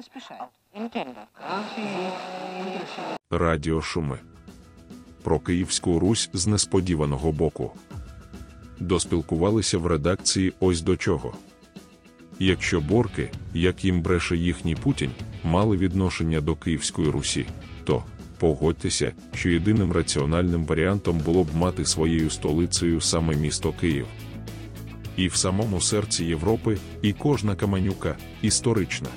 поспешает. Entiendo. Радіошуми. Про Київську Русь з несподіваного боку. Доспілкувалися в редакції ось до чого. Якщо борки, як їм бреше їхній Путін, мали відношення до Київської Русі, то погодьтеся, що єдиним раціональним варіантом було б мати своєю столицею саме місто Київ. І в самому серці Європи, і кожна каменюка історична.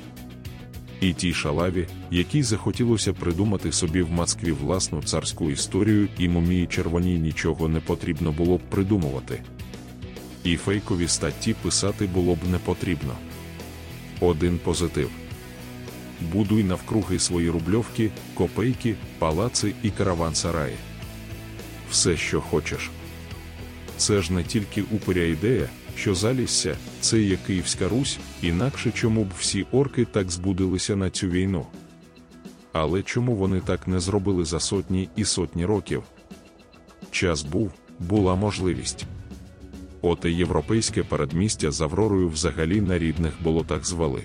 І тій шалаві, якій захотілося придумати собі в Москві власну царську історію, і мумії червоній нічого не потрібно було б придумувати. І фейкові статті писати було б не потрібно. Один позитив. Будуй навкруги свої рубльовки, копейки, палаци і караван-сараї. Все, що хочеш. Це ж не тільки упиря ідея, що залісся, це є Київська Русь, інакше чому б всі орки так збудилися на цю війну. Але чому вони так не зробили за сотні і сотні років? Час був, була можливість. Оте європейське передмістя з Авророю взагалі на рідних болотах звали.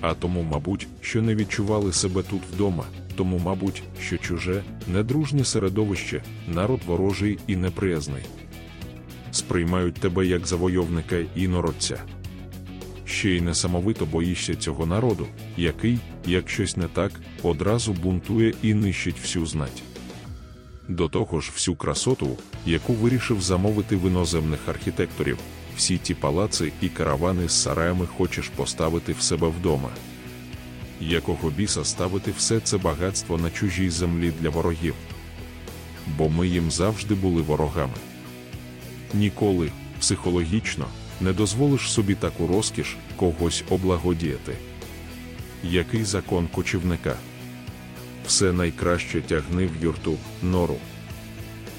А тому, мабуть, що не відчували себе тут вдома, тому, мабуть, що чуже, недружнє середовище, народ ворожий і неприязний сприймають тебе як завойовника і інородця. Ще й несамовито боїшся цього народу, який, як щось не так, одразу бунтує і нищить всю знать. До того ж, всю красоту, яку вирішив замовити в іноземних архітекторів, всі ті палаци і каравани з сараями хочеш поставити в себе вдома. Якого біса ставити все це багатство на чужій землі для ворогів? Бо ми їм завжди були ворогами. Ніколи, психологічно, не дозволиш собі таку розкіш когось облагодіяти. Який закон кочівника? Все найкраще тягни в юрту, нору.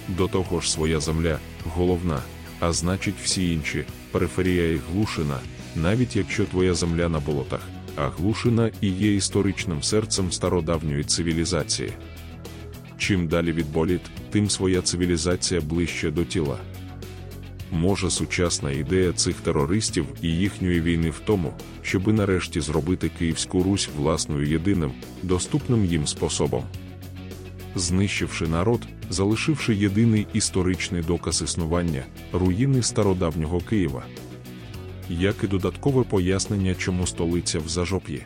До того ж своя земля головна, а значить всі інші, периферія і глушина, навіть якщо твоя земля на болотах, а глушина і є історичним серцем стародавньої цивілізації. Чим далі від боліт, тим своя цивілізація ближче до тіла. Може, сучасна ідея цих терористів і їхньої війни в тому, щоби нарешті зробити Київську Русь власною єдиним, доступним їм способом. Знищивши народ, залишивши єдиний історичний доказ існування руїни стародавнього Києва. Як і додаткове пояснення, чому столиця в зажоп'ї.